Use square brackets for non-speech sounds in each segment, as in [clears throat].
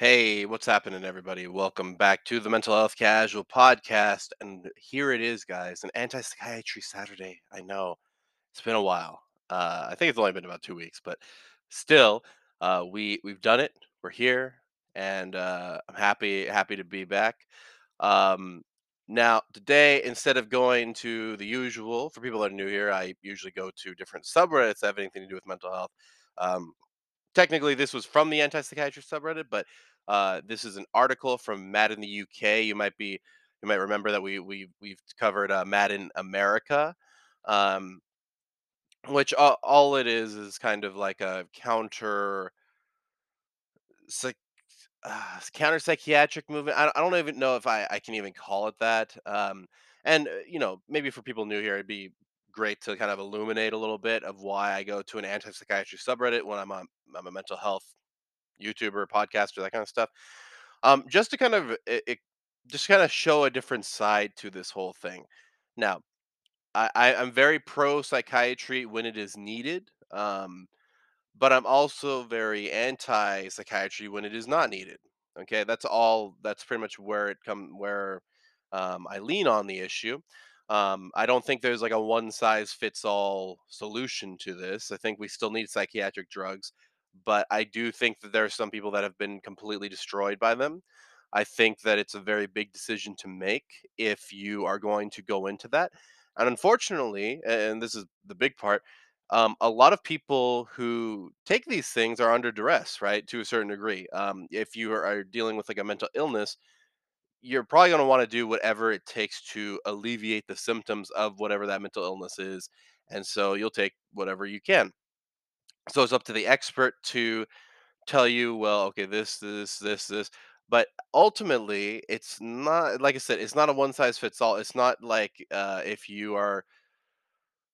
Hey, what's happening, everybody? Welcome back to the Mental Health Casual Podcast. And here it is, guys, an anti psychiatry Saturday. I know it's been a while. Uh, I think it's only been about two weeks, but still, uh, we we've done it. We're here, and uh, I'm happy happy to be back. Um, now, today, instead of going to the usual, for people that are new here, I usually go to different subreddits that have anything to do with mental health. Um, technically this was from the anti-psychiatry subreddit, but uh, this is an article from Mad in the UK. You might be you might remember that we we we've covered uh, Mad in America, um, which all, all it is is kind of like a counter psych, uh, counter psychiatric movement. I, don't- I don't even know if I, I can even call it that. Um, and uh, you know maybe for people new here, it'd be great to kind of illuminate a little bit of why I go to an anti-psychiatry subreddit when I'm a, I'm a mental health YouTuber, podcaster, that kind of stuff. Um, just to kind of it, it just kind of show a different side to this whole thing. Now, I, I'm very pro psychiatry when it is needed. Um, but I'm also very anti psychiatry when it is not needed. Okay, that's all. That's pretty much where it come where um, I lean on the issue. Um, I don't think there's like a one size fits all solution to this. I think we still need psychiatric drugs, but I do think that there are some people that have been completely destroyed by them. I think that it's a very big decision to make if you are going to go into that. And unfortunately, and this is the big part, um, a lot of people who take these things are under duress, right? To a certain degree. Um, if you are, dealing with like a mental illness, you're probably going to want to do whatever it takes to alleviate the symptoms of whatever that mental illness is. And so you'll take whatever you can. So it's up to the expert to tell you, well, okay, this, this, this, this. But ultimately, it's not, like I said, it's not a one size fits all. It's not like uh, if you are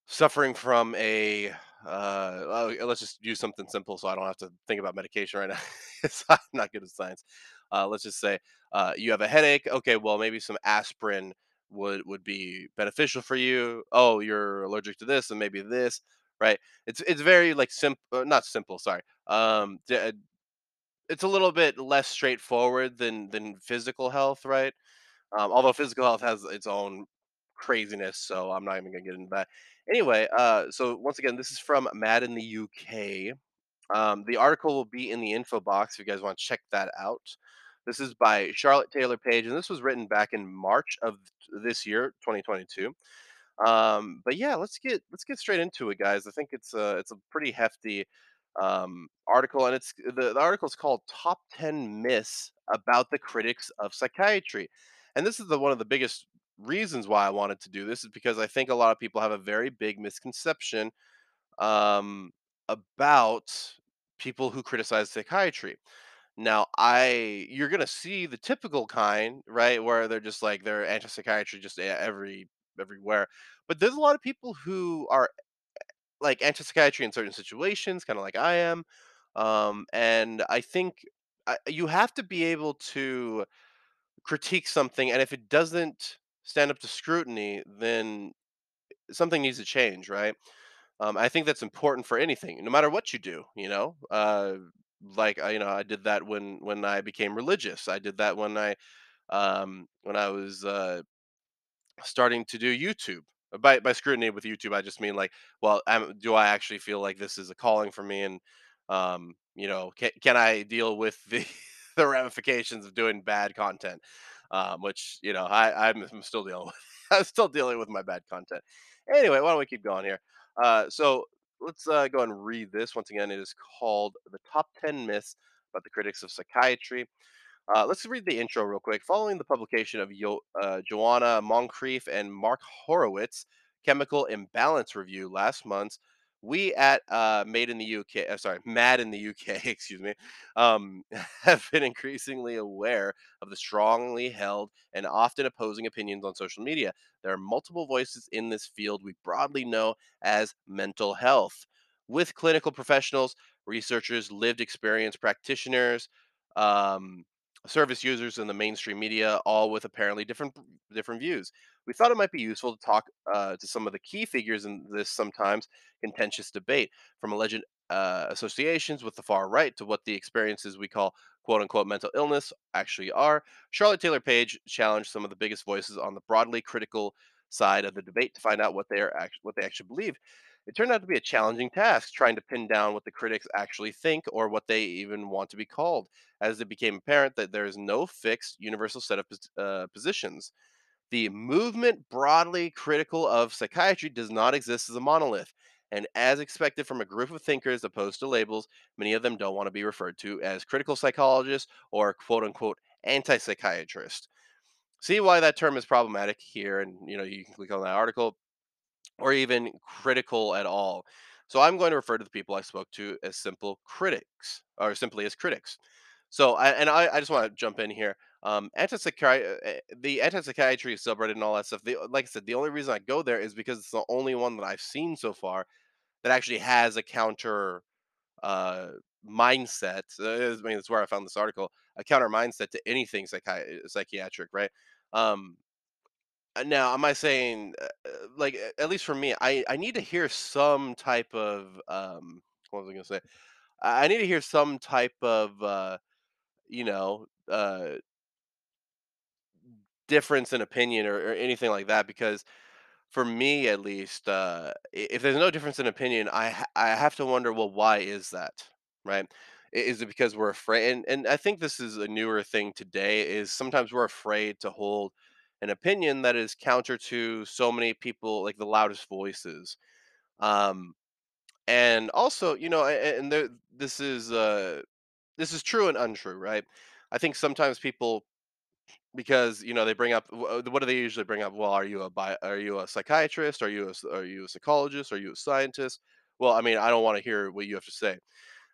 suffering from a uh oh, let's just use something simple so I don't have to think about medication right now. [laughs] It's- I'm not good at science. Uh, let's just say uh, you have a headache. Okay, well maybe some aspirin would would be beneficial for you. Oh, you're allergic to this and maybe this, right? It's it's very like simple, not simple. Sorry. Um, uh, it's a little bit less straightforward than than physical health, right? Um, although physical health has its own craziness, so I'm not even gonna get into that. Anyway, uh, so once again, this is from Mad in the UK. Um, the article will be in the info box if you guys want to check that out. This is by Charlotte Taylor Page, and this was written back in March of this year, 2022. Um, but yeah, let's get let's get straight into it, guys. I think it's a it's a pretty hefty um, article, and it's the, the article is called "Top Ten Myths About the Critics of Psychiatry," and this is the one of the biggest reasons why I wanted to do this is because I think a lot of people have a very big misconception um, about people who criticize psychiatry. Now, I you're gonna see the typical kind, right, where they're just like they're anti-psychiatry just every everywhere. But there's a lot of people who are like anti-psychiatry in certain situations, kind of like I am. Um, and I think I, you have to be able to critique something, and if it doesn't stand up to scrutiny, then something needs to change, right? Um, I think that's important for anything, no matter what you do. You know, uh, like you know, I did that when when I became religious. I did that when I um, when I was uh, starting to do YouTube. By by scrutiny with YouTube, I just mean like, well, am, do I actually feel like this is a calling for me, and um, you know, can can I deal with the [laughs] the ramifications of doing bad content? Um, which you know, I I'm, I'm still dealing with. [laughs] I'm still dealing with my bad content. Anyway, why don't we keep going here? Uh, so let's uh, go and read this once again. It is called "The Top Ten Myths About the Critics of Psychiatry." Uh, let's read the intro real quick. Following the publication of Yo- uh, Joanna Moncrieff and Mark Horowitz' chemical imbalance review last month, we at uh, Made in the UK, uh, sorry, Mad in the UK, [laughs] excuse me, um, [laughs] have been increasingly aware of the strongly held and often opposing opinions on social media. There are multiple voices in this field we broadly know as mental health, with clinical professionals, researchers, lived experience practitioners. Um, service users and the mainstream media, all with apparently different different views. We thought it might be useful to talk uh, to some of the key figures in this sometimes contentious debate, from alleged uh, associations with the far right to what the experiences we call quote unquote mental illness actually are. Charlotte Taylor Page challenged some of the biggest voices on the broadly critical side of the debate to find out what they are act- what they actually believe. It turned out to be a challenging task trying to pin down what the critics actually think or what they even want to be called, as it became apparent that there is no fixed universal set of uh, positions. The movement broadly critical of psychiatry does not exist as a monolith. And as expected from a group of thinkers opposed to labels, many of them don't want to be referred to as critical psychologists or quote unquote anti psychiatrist. See why that term is problematic here, and you know you can click on that article or even critical at all. So I'm going to refer to the people I spoke to as simple critics, or simply as critics. So, I, and I, I just want to jump in here. Um, anti-psychiatry, the anti-psychiatry subreddit and all that stuff. The, like I said, the only reason I go there is because it's the only one that I've seen so far that actually has a counter uh, mindset. Uh, I mean, that's where I found this article. A counter mindset to anything psychi- psychiatric, right? Um, uh, now, am I saying, uh, uh, like, at least for me, I I need to hear some type of um, what was I gonna say? I need to hear some type of uh, you know, uh, difference in opinion or, or anything like that because for me at least uh if there's no difference in opinion i i have to wonder well why is that right is it because we're afraid and, and i think this is a newer thing today is sometimes we're afraid to hold an opinion that is counter to so many people like the loudest voices um and also you know and there this is uh this is true and untrue right? I think sometimes people because you know they bring up what do they usually bring up? Well are you a bi- are you a psychiatrist? Are you a, are you a psychologist? Are you a scientist? Well i mean i don't want to hear what you have to say.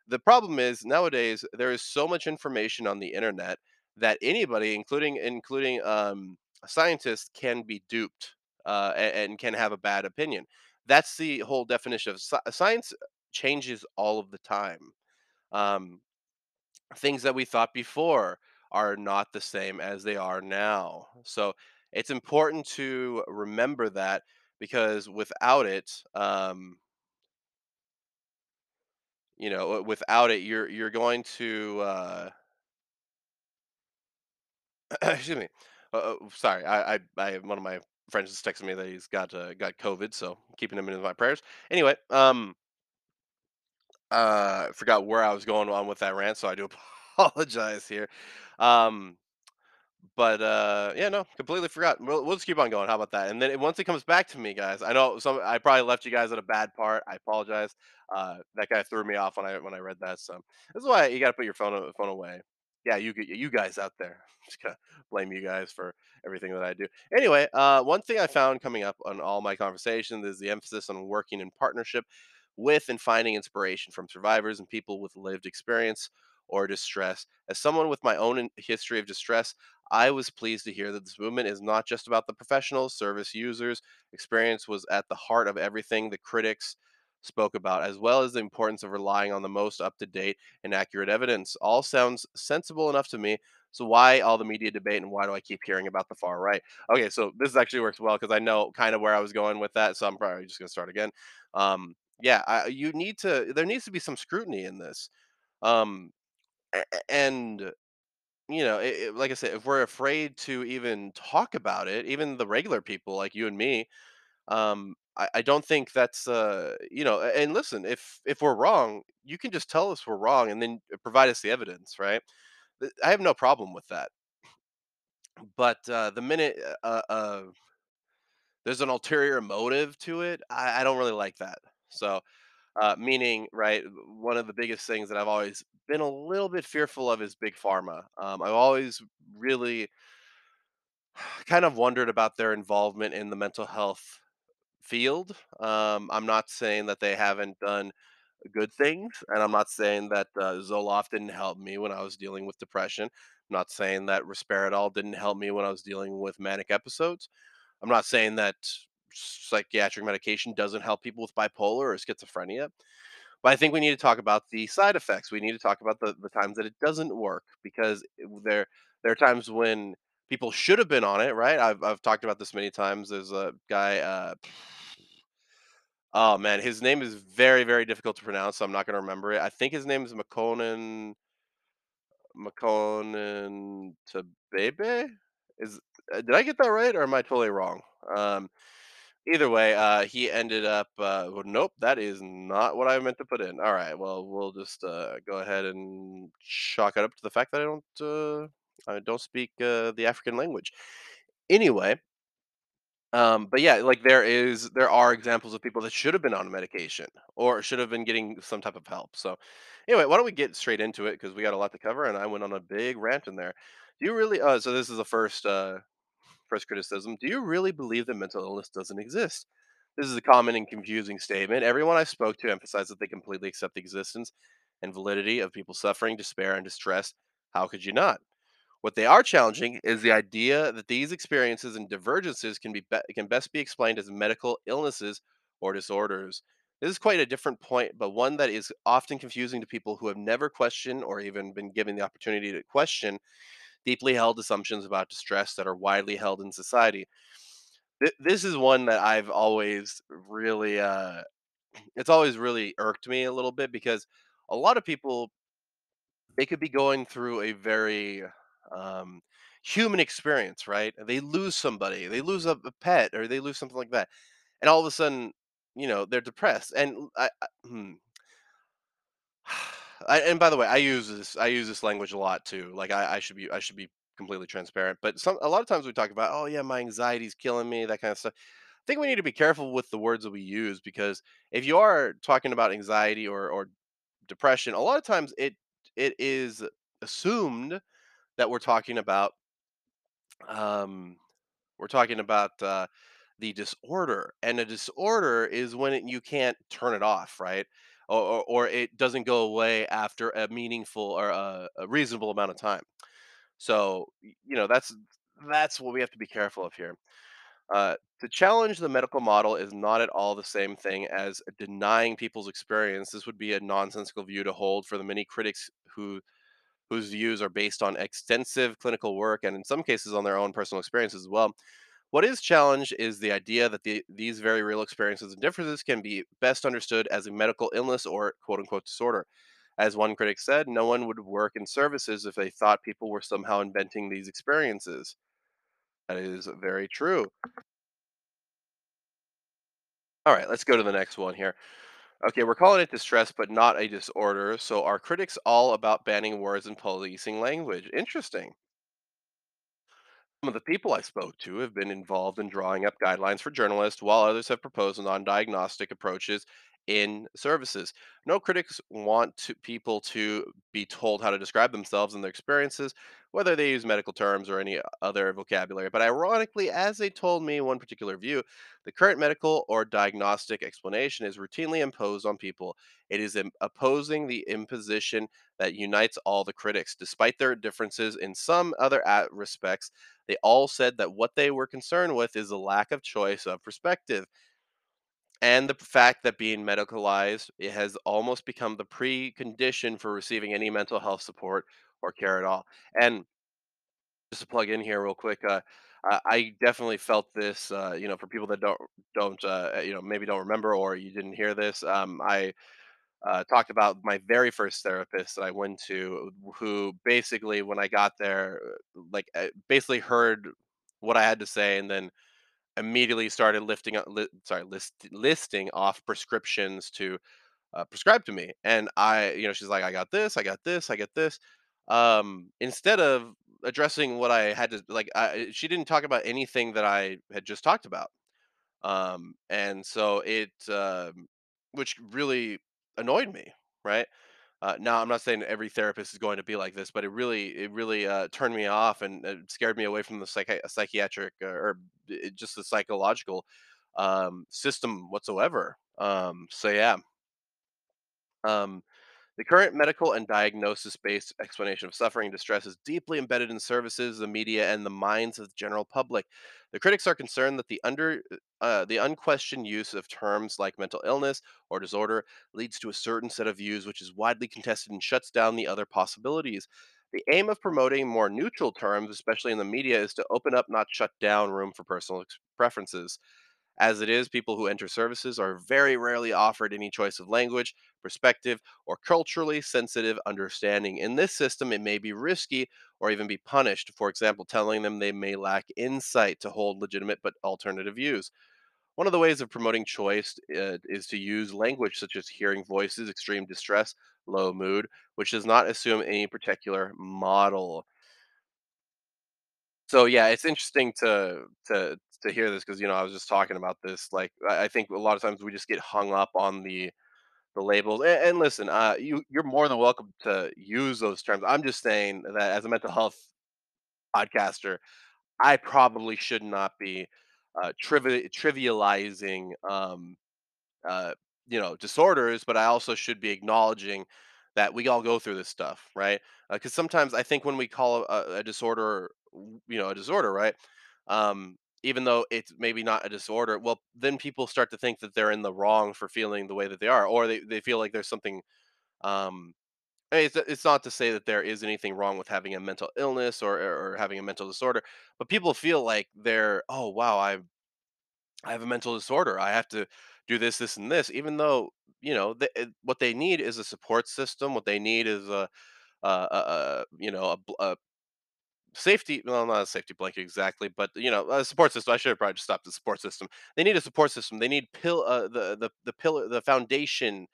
The problem is nowadays there is so much information on the internet that anybody including including um scientists can be duped uh, and, and can have a bad opinion that's the whole definition of sci- science changes all of the time um things that we thought before are not the same as they are now. So it's important to remember that because without it, um, you know, without it, you're you're going to uh, [clears throat] excuse me. Uh, uh, sorry, I, I I one of my friends just texted me that he's got uh, got COVID, so keeping him in my prayers. Anyway, um, uh, forgot where I was going on with that rant, so I do [laughs] apologize here. Um, But, uh, yeah, no, completely forgot. We'll we'll just keep on going, how about that? And then once it comes back to me, guys, I know some I probably left you guys at a bad part, I apologize. Uh, that guy threw me off when I when I read that, so this is why you gotta put your phone phone away. Yeah, you you guys out there. [laughs] Just gonna blame you guys for everything that I do. Anyway, uh, one thing I found coming up on all my conversations is the emphasis on working in partnership with and finding inspiration from survivors and people with lived experience or distress. As someone with my own history of distress, I was pleased to hear that this movement is not just about the professionals, service users. Experience was at the heart of everything the critics spoke about, as well as the importance of relying on the most up to date and accurate evidence. All sounds sensible enough to me. So, why all the media debate and why do I keep hearing about the far right? Okay, so this actually works well because I know kind of where I was going with that. So, I'm probably just going to start again. Um, yeah, I, you need to, there needs to be some scrutiny in this. Um, and you know, it, it- like I said, if we're afraid to even talk about it, even the regular people like you and me, um, I, don't think that's uh, you know. And listen, if if we're wrong, you can just tell us we're wrong, and then provide us the evidence, right? I have no problem with that. But uh, the minute uh, uh, there's an ulterior motive to it, I, I don't really like that. So, uh, meaning, right, one of the biggest things that I've always been a little bit fearful of is big pharma. Um, I've always really kind of wondered about their involvement in the mental health field. Um, I'm not saying that they haven't done good things, and I'm not saying that uh, Zoloft didn't help me when I was dealing with depression. I'm not saying that Risperidol didn't help me when I was dealing with manic episodes. I'm not saying that psychiatric medication doesn't help people with bipolar or schizophrenia. But I think we need to talk about the side effects. We need to talk about the, the times that it doesn't work because there there are times when people should have been on it, right? I've I've talked about this many times. There's a guy. Uh, oh man, his name is very very difficult to pronounce, so I'm not going to remember it. I think his name is McConan. Makonnen Tabebe? Is uh, did I get that right or am I totally wrong? Um, either way, uh, he ended up. Uh, well, nope, that is not what I meant to put in. All right, well, we'll just uh, go ahead and chalk it up to the fact that I don't. Uh, I don't speak uh, the African language. Anyway, um, but yeah, like there is, there are examples of people that should have been on medication or should have been getting some type of help. So, anyway, why don't we get straight into it because we got a lot to cover, and I went on a big rant in there. Do you really? Uh, so this is the first uh, first criticism. Do you really believe that mental illness doesn't exist? This is a common and confusing statement. Everyone I spoke to emphasized that they completely accept the existence and validity of people suffering, despair, and distress. How could you not? What they are challenging is the idea that these experiences and divergences can be, be can best be explained as medical illnesses or disorders. This is quite a different point, but one that is often confusing to people who have never questioned or even been given the opportunity to question deeply held assumptions about distress that are widely held in society. Th- This is one that I've always really, uh, [clears throat] it's always really irked me a little bit because a lot of people they could be going through a very um, human experience, right? They lose somebody, they lose a, a pet, or they lose something like that, and all of a sudden, you know, they're depressed. And I, I, hmm, [sighs] I and by the way, I use this I use this language a lot too. Like I, I should be I should be completely transparent. But some a lot of times we talk about, oh yeah, my anxiety's killing me, that kind of stuff. I think we need to be careful with the words that we use because if you are talking about anxiety or or depression, a lot of times it it is assumed that we're talking about um we're talking about uh the disorder and a disorder is when it, you can't turn it off right? Or, or, or it doesn't go away after a meaningful or a, a reasonable amount of time. So you know that's that's what we have to be careful of here. Uh, to challenge the medical model is not at all the same thing as denying people's experience. This would be a nonsensical view to hold for the many critics who whose views are based on extensive clinical work and in some cases on their own personal experiences as well what is challenged is the idea that the, these very real experiences and differences can be best understood as a medical illness or quote unquote disorder. As one critic said, no one would work in services if they thought people were somehow inventing these experiences. That is very true. All right, let's go to the next one here. Okay, we're calling it distress, but not a disorder. So, are critics all about banning words and policing language? Interesting. Some of the people I spoke to have been involved in drawing up guidelines for journalists, while others have proposed non diagnostic approaches in services. No critics want to, people to be told how to describe themselves and their experiences, whether they use medical terms or any other vocabulary. But ironically, as they told me one particular view, the current medical or diagnostic explanation is routinely imposed on people. It is opposing the imposition that unites all the critics, despite their differences in some other respects they all said that what they were concerned with is a lack of choice of perspective and the fact that being medicalized it has almost become the precondition for receiving any mental health support or care at all. And just to plug in here real quick, uh, I definitely felt this. Uh, you know, for people that don't don't uh, you know maybe don't remember or you didn't hear this, um, I uh, talked about my very first therapist that I went to, who basically, when I got there, like uh, basically heard what I had to say, and then immediately started lifting up, li- sorry, list, listing off prescriptions to uh, prescribe to me. And I, you know, she's like, I got this, I got this, I get this. Um, instead of addressing what I had to, like, I, she didn't talk about anything that I had just talked about um, and so it, um, which really annoyed me, right? Uh, now I'm not saying every therapist is going to be like this, but it really, it really uh, turned me off and it scared me away from the psychi- psychiatric uh, or uh, just the psychological um, system whatsoever. Um, so yeah, um, the current medical and diagnosis based explanation of suffering and distress is deeply embedded in services, the media, and the minds of the general public. The critics are concerned that the under uh, the unquestioned use of terms like mental illness or disorder leads to a certain set of views which is widely contested and shuts down the other possibilities. The aim of promoting more neutral terms, especially in the media, is to open up, not shut down, room for personal preferences. As it is, people who enter services are very rarely offered any choice of language, perspective, or culturally sensitive understanding. In this system, it may be risky or even be punished. For example, telling them they may lack insight to hold legitimate but alternative views. One of the ways of promoting choice uh, is to use language such as hearing voices, extreme distress, low mood, which does not assume any particular model. So yeah, it's interesting to to to hear this because you know I was just talking about this. Like I I think a lot of times we just get hung up on the the labels. And, and listen, uh, you you're more than welcome to use those terms. I'm just saying that as a mental health podcaster, I probably should not be uh, trivi- trivializing um, uh, you know, disorders, but I also should be acknowledging that we all go through this stuff, right? Because sometimes I think when we call a, a disorder, you know, a disorder, right? Um, even though it's maybe not a disorder, well, then people start to think that they're in the wrong for feeling the way that they are, or they, they feel like there's something. Um, it's, it's not to say that there is anything wrong with having a mental illness or, or having a mental disorder, but people feel like they're, oh wow, I I have a mental disorder. I have to do this, this, and this, even though you know it- what they need is a support system. What they need is a, a, a you know a, a safety. Well, not a safety blanket exactly, but you know a support system. I should have probably just stopped the support system. They need a support system. They need pill uh, the the the pillar the foundation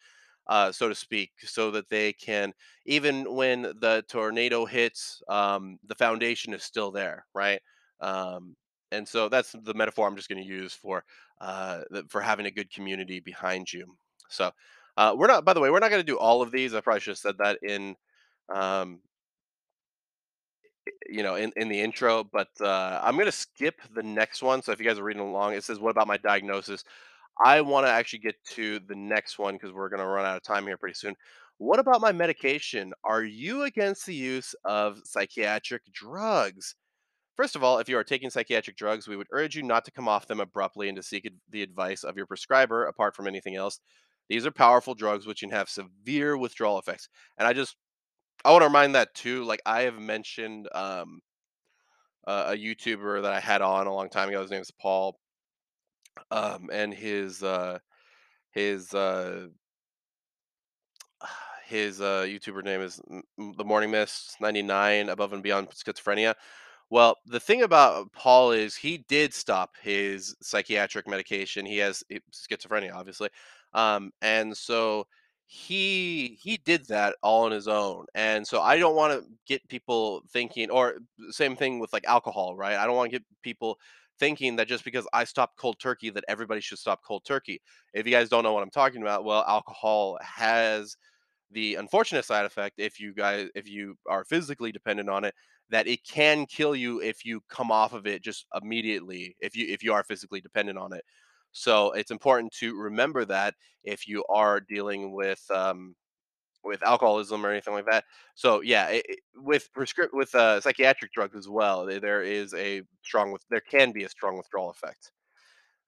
uh, so to speak, so that they can, even when the tornado hits, um, the foundation is still there, right? Um, and so that's the metaphor I'm just going to use for uh, for having a good community behind you. So uh, we're not. By the way, we're not going to do all of these. I probably should have said that in um, you know in, in the intro but uh, i'm going to skip the next one so if you guys are reading along it says what about my diagnosis I want to actually get to the next one because we're going to run out of time here pretty soon. What about my medication? Are you against the use of psychiatric drugs? First of all, if you are taking psychiatric drugs, we would urge you not to come off them abruptly and to seek the advice of your prescriber apart from anything else. These are powerful drugs which can have severe withdrawal effects. And I just I want to remind that too like I have mentioned um a a YouTuber that I had on a long time ago his name is Paul um and his uh his uh [sighs] his uh YouTuber name is the Morning Mist 99 above and beyond schizophrenia. Well, the thing about Paul is he did stop his psychiatric medication. He has eh, schizophrenia, obviously, um, and so he he did that all on his own. And so I don't want to get people thinking, or same thing with like alcohol, right? I don't want to get people thinking that just because I stopped cold turkey, that everybody should stop cold turkey. If you guys don't know what I'm talking about, well, alcohol has the unfortunate side effect if you guys if you are physically dependent on it that it can kill you if you come off of it just immediately if you if you are physically dependent on it so it's important to remember that if you are dealing with um with alcoholism or anything like that. So yeah it, it- with prescript with uh, psychiatric drugs as well there there is a strong with there can be a strong withdrawal effect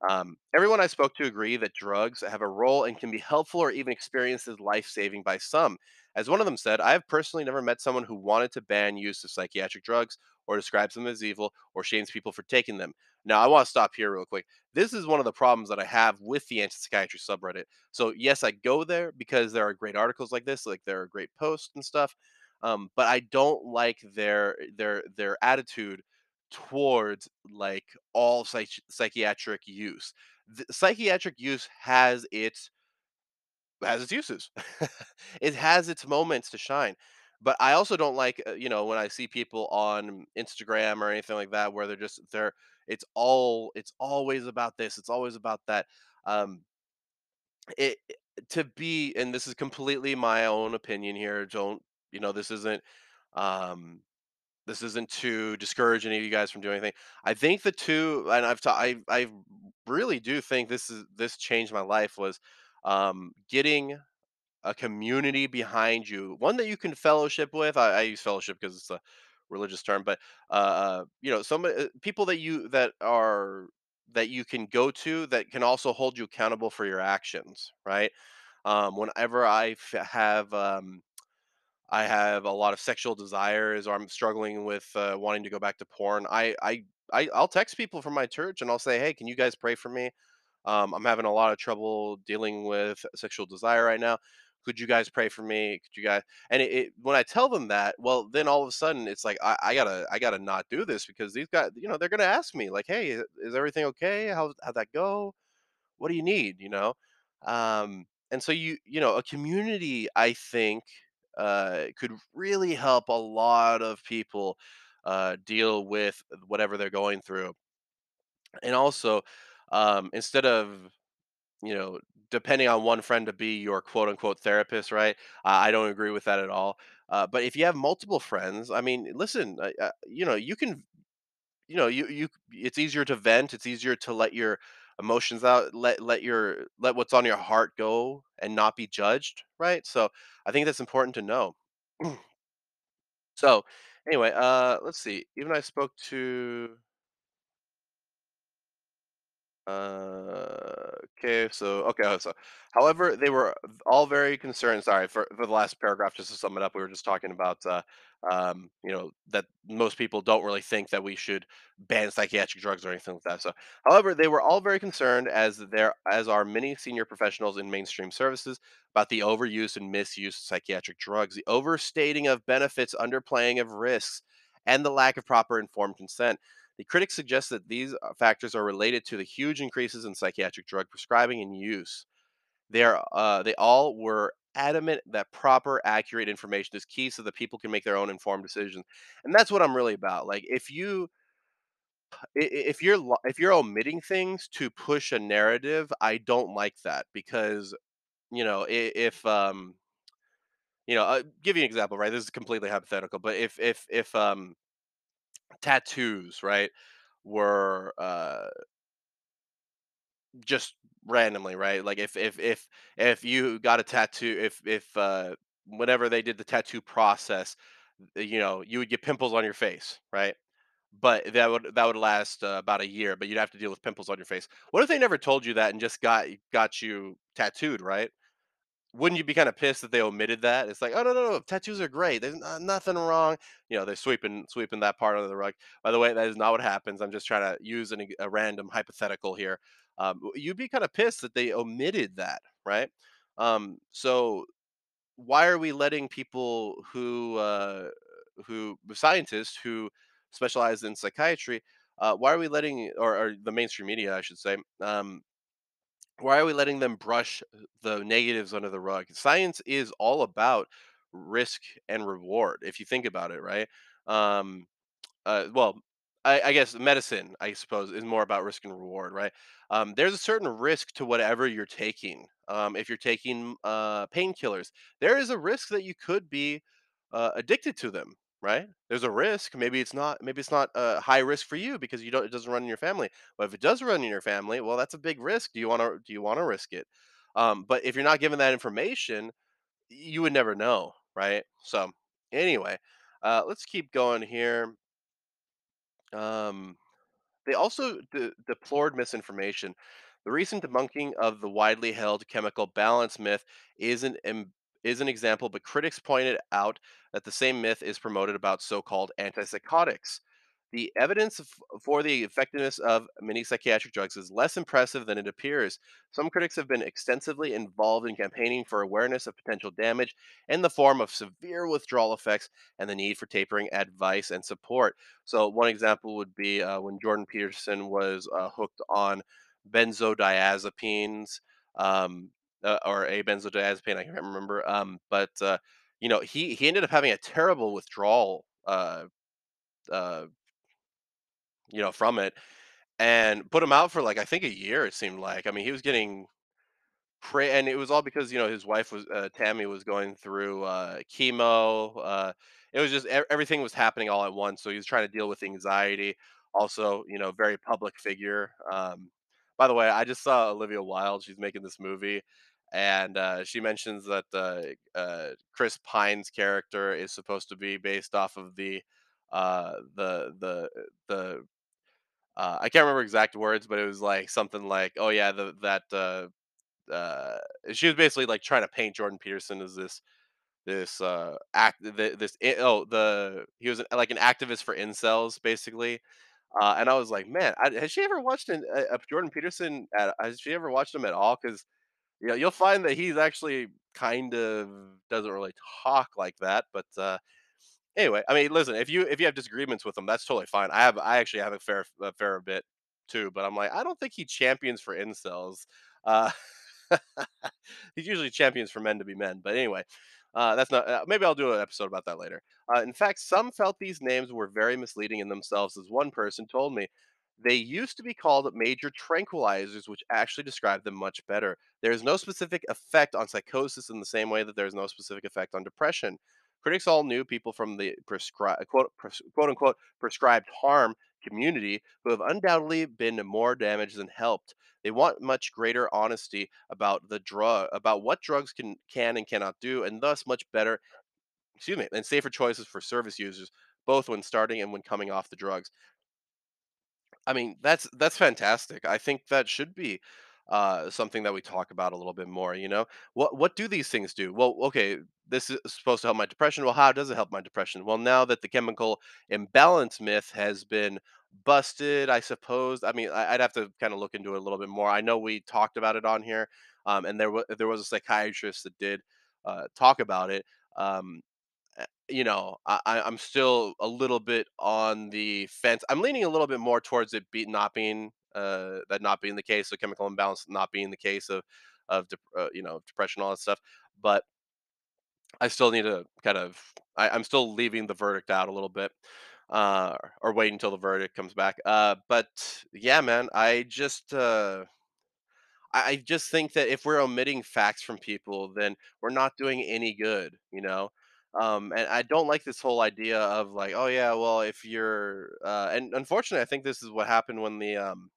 um, everyone I spoke to agree that drugs have a role and can be helpful or even experienced as life saving by some. As one of them said, I have personally never met someone who wanted to ban use of psychiatric drugs or describes them as evil or shames people for taking them. Now, I want to stop here real quick. This is one of the problems that I have with the anti psychiatry subreddit. So, yes, I go there because there are great articles like this, like there are great posts and stuff. Um, but I don't like their their their attitude towards like all psych- psychiatric use. The psychiatric use has its has its uses. [laughs] it has its moments to shine. But I also don't like, uh, you know, when I see people on Instagram or anything like that where they're just they're it's all it's always about this, it's always about that. Um it it- to be and this is completely my own opinion here. Don't, you know, this isn't um this isn't to discourage any of you guys from doing anything. I think the two, and I've ta- I I really do think this is this changed my life was um, getting a community behind you, one that you can fellowship with. I, I use fellowship because it's a religious term, but uh, uh, you know, some uh, people that you that are that you can go to that can also hold you accountable for your actions, right? Um, whenever I f- have um, I have a lot of sexual desires or I'm struggling with uh, wanting to go back to porn, I, I I I'll text people from my church and I'll say, "Hey, can you guys pray for me?" Um, I'm having a lot of trouble dealing with sexual desire right now. Could you guys pray for me? Could you guys?" And it, it when I tell them that, well, then all of a sudden it's like I, I gotta I gotta not do this because these guys, you know, they're gonna ask me like, "Hey, is everything okay? How how'd that go? What do you need?" You know, um, and so you you know a community I think uh, could really help a lot of people uh, deal with whatever they're going through. And also um, instead of you know depending on one friend to be your quote unquote therapist right uh, i don't agree with that at all uh, but if you have multiple friends i mean listen uh, you know you can you know you you it's easier to vent it's easier to let your emotions out let let your let what's on your heart go and not be judged right? So i think that's important to know. [clears throat] So anyway uh let's see even i spoke to Uh, okay, so okay, uh, so however, they were all very concerned. Sorry for, for the last paragraph, just to sum it up, we were just talking about, uh, um, you know, that most people don't really think that we should ban psychiatric drugs or anything like that. So, however, they were all very concerned, as there as are many senior professionals in mainstream services, about the overuse and misuse of psychiatric drugs, the overstating of benefits, underplaying of risks, and the lack of proper informed consent. The critics suggest that these uh, factors are related to the huge increases in psychiatric drug prescribing and use. They are uh, they all were adamant that proper, accurate information is key so that people can make their own informed decisions. And that's what I'm really about. Like if you [sighs] i- i- if you're li- if you're omitting things to push a narrative, I don't like that because you know if um you know uh, give you an example right this is completely hypothetical but if if if um tattoos right were uh just randomly, right? Like if if if if you got a tattoo, if if uh whenever they did the tattoo process, you know, you would get pimples on your face, right? But that would that would last uh, about a year, but you'd have to deal with pimples on your face. What if they never told you that and just got got you tattooed, right? Wouldn't you be kinda pissed that they omitted that? It's like, "Oh, no, no, no, tattoos are great. There's no nothing wrong." You know, they're sweeping sweeping that part under the rug. By the way, that is not what happens. I'm just trying to use an a random hypothetical here. Um, you'd be kinda pissed that they omitted that, right? Um, so why are we letting people who, uh, who scientists who specialize in psychiatry, uh, why are we letting or or the mainstream media, I should say, um, why are we letting them brush the negatives under the rug? Science is all about risk and reward, if you think about it, right? Um, uh, well, I, I guess medicine, I suppose, is more about risk and reward, right? Um, there's a certain risk to whatever you're taking. Um, if you're taking uh, painkillers, there is a risk that you could be uh, addicted to them, right? There's a risk. Maybe it's not. Maybe it's not a high risk for you because you don't. It doesn't run in your family. But if it does run in your family, well, that's a big risk. Do you want to? Do you want to risk it? Um, but if you're not given that information, you would never know, right? So anyway, uh, let's keep going here. Um, they also de- deplored misinformation. The recent debunking of the widely held chemical balance myth is an is an example, but critics pointed out that the same myth is promoted about so-called antipsychotics. The evidence for the effectiveness of many psychiatric drugs is less impressive than it appears. Some critics have been extensively involved in campaigning for awareness of potential damage in the form of severe withdrawal effects and the need for tapering advice and support. So, one example would be uh, when Jordan Peterson was uh, hooked on benzodiazepines um, uh, or a benzodiazepine, I can't remember. Um, but uh, you know, he he ended up having a terrible withdrawal. Uh, uh, you know, from it, and put him out for like I think a year. It seemed like. I mean, he was getting and it was all because, you know, his wife was uh, Tammy was going through uh, chemo. Uh, it was just everything was happening all at once. So he was trying to deal with anxiety. Also, you know, very public figure. Um, by the way, I just saw Olivia Wilde. She's making this movie, and uh, she mentions that uh, uh, Chris Pine's character is supposed to be based off of the uh, the the the uh, I can't remember exact words, but it was like something like, "Oh yeah, the that uh, she was basically like trying to paint Jordan Peterson as this this act this oh the he was like an activist for incels basically and I was like, man, I, has she ever watched an, a, a Jordan Peterson? At, has she ever watched him at all? Because you know, you'll find that he's actually kind of doesn't really talk like that. But uh, anyway, I mean, listen, if you if you have disagreements with him, that's totally fine. I have I actually have a fair a fair bit too, but I'm like, I don't think he champions for incels. Uh, [laughs] He's usually champions for men to be men. But anyway, uh, that's not. Uh, maybe I'll do an episode about that later. Uh, in fact, some felt these names were very misleading in themselves, as one person told me. They used to be called major tranquilizers, which actually describe them much better. There is no specific effect on psychosis in the same way that there is no specific effect on depression. Critics all knew people from the prescribed quote, pres- quote unquote prescribed harm community who have undoubtedly been more damaged than helped. They want much greater honesty about the drug, about what drugs can can and cannot do, and thus much better, excuse me, and safer choices for service users, both when starting and when coming off the drugs. I mean, that's that's fantastic. I think that should be uh, something that we talk about a little bit more. You know, what what do these things do? Well, okay, this is supposed to help my depression. Well, how does it help my depression? Well, now that the chemical imbalance myth has been busted, I suppose. I mean, I'd have to kind of look into it a little bit more. I know we talked about it on here, um, and there was there was a psychiatrist that did uh, talk about it. Um, you know, I, I'm still a little bit on the fence. I'm leaning a little bit more towards it be not being uh, that not being the case, so chemical imbalance not being the case of of dep- uh, you know depression, all that stuff. But I still need to kind of I, I'm still leaving the verdict out a little bit, uh, or wait until the verdict comes back. Uh, but yeah, man, I just uh, I I just think that if we're omitting facts from people, then we're not doing any good, you know? Um, and I don't like this whole idea of like, oh yeah, well, if you're, uh, and unfortunately, I think this is what happened when the um,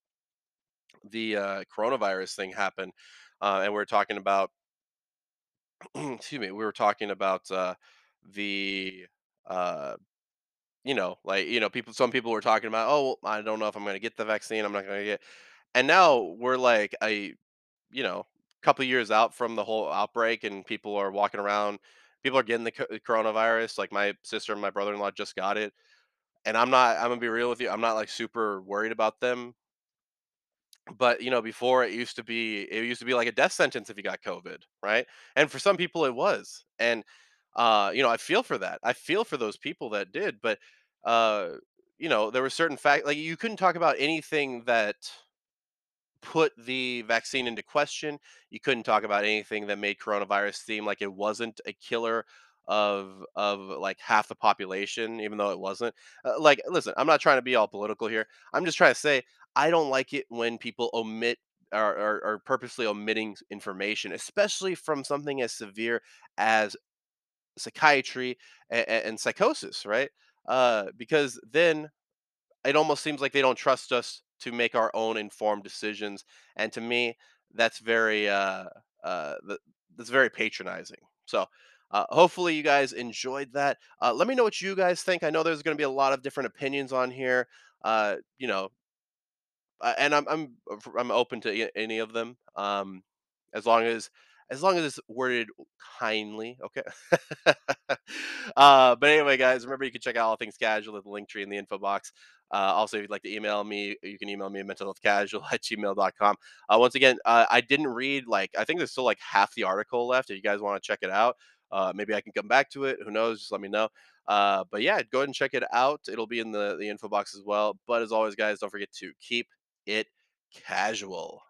the uh, coronavirus thing happened, uh, and we are talking about, [clears throat] excuse me, we were talking about uh, the, uh, you know, like you know, people, some people were talking about, oh, well, I don't know if I'm going to get the vaccine, I'm not going to get, and now we're like a you know, couple years out from the whole outbreak and people are walking around, people are getting the coronavirus. Like my sister and my brother-in-law just got it. And I'm not, I'm gonna be real with you. I'm not like super worried about them. But you know, before it used to be, it used to be like a death sentence if you got COVID, right? And for some people it was. And uh, you know, I feel for that. I feel for those people that did. But uh, you know, there were certain fact like you couldn't talk about anything that put the vaccine into question. You couldn't talk about anything that made coronavirus seem like it wasn't a killer of of like half the population, even though it wasn't. Uh, like, listen, I'm not trying to be all political here. I'm just trying to say I don't like it when people omit or are, are purposely omitting information, especially from something as severe as psychiatry and, and psychosis, right? Uh, because then it almost seems like they don't trust us to make our own informed decisions, and to me, that's very uh, uh, that's very patronizing. So, uh, hopefully, you guys enjoyed that. Uh, let me know what you guys think. I know there's going to be a lot of different opinions on here. Uh, you know, uh, and I'm I'm I'm open to any of them. Um, as long as as long as it's worded kindly, okay. [laughs] uh, but anyway, guys, remember you can check out all things casual at the link tree in the info box. Uh, also, if you'd like to email me, you can email me at mentalhealthcasual [laughs] at gmail.com. Uh, once again, uh, I didn't read like I think there's still like half the article left. If you guys want to check it out, uh, maybe I can come back to it. Who knows? Just let me know. Uh, but yeah, go ahead and check it out. It'll be in the the info box as well. But as always, guys, don't forget to keep it casual.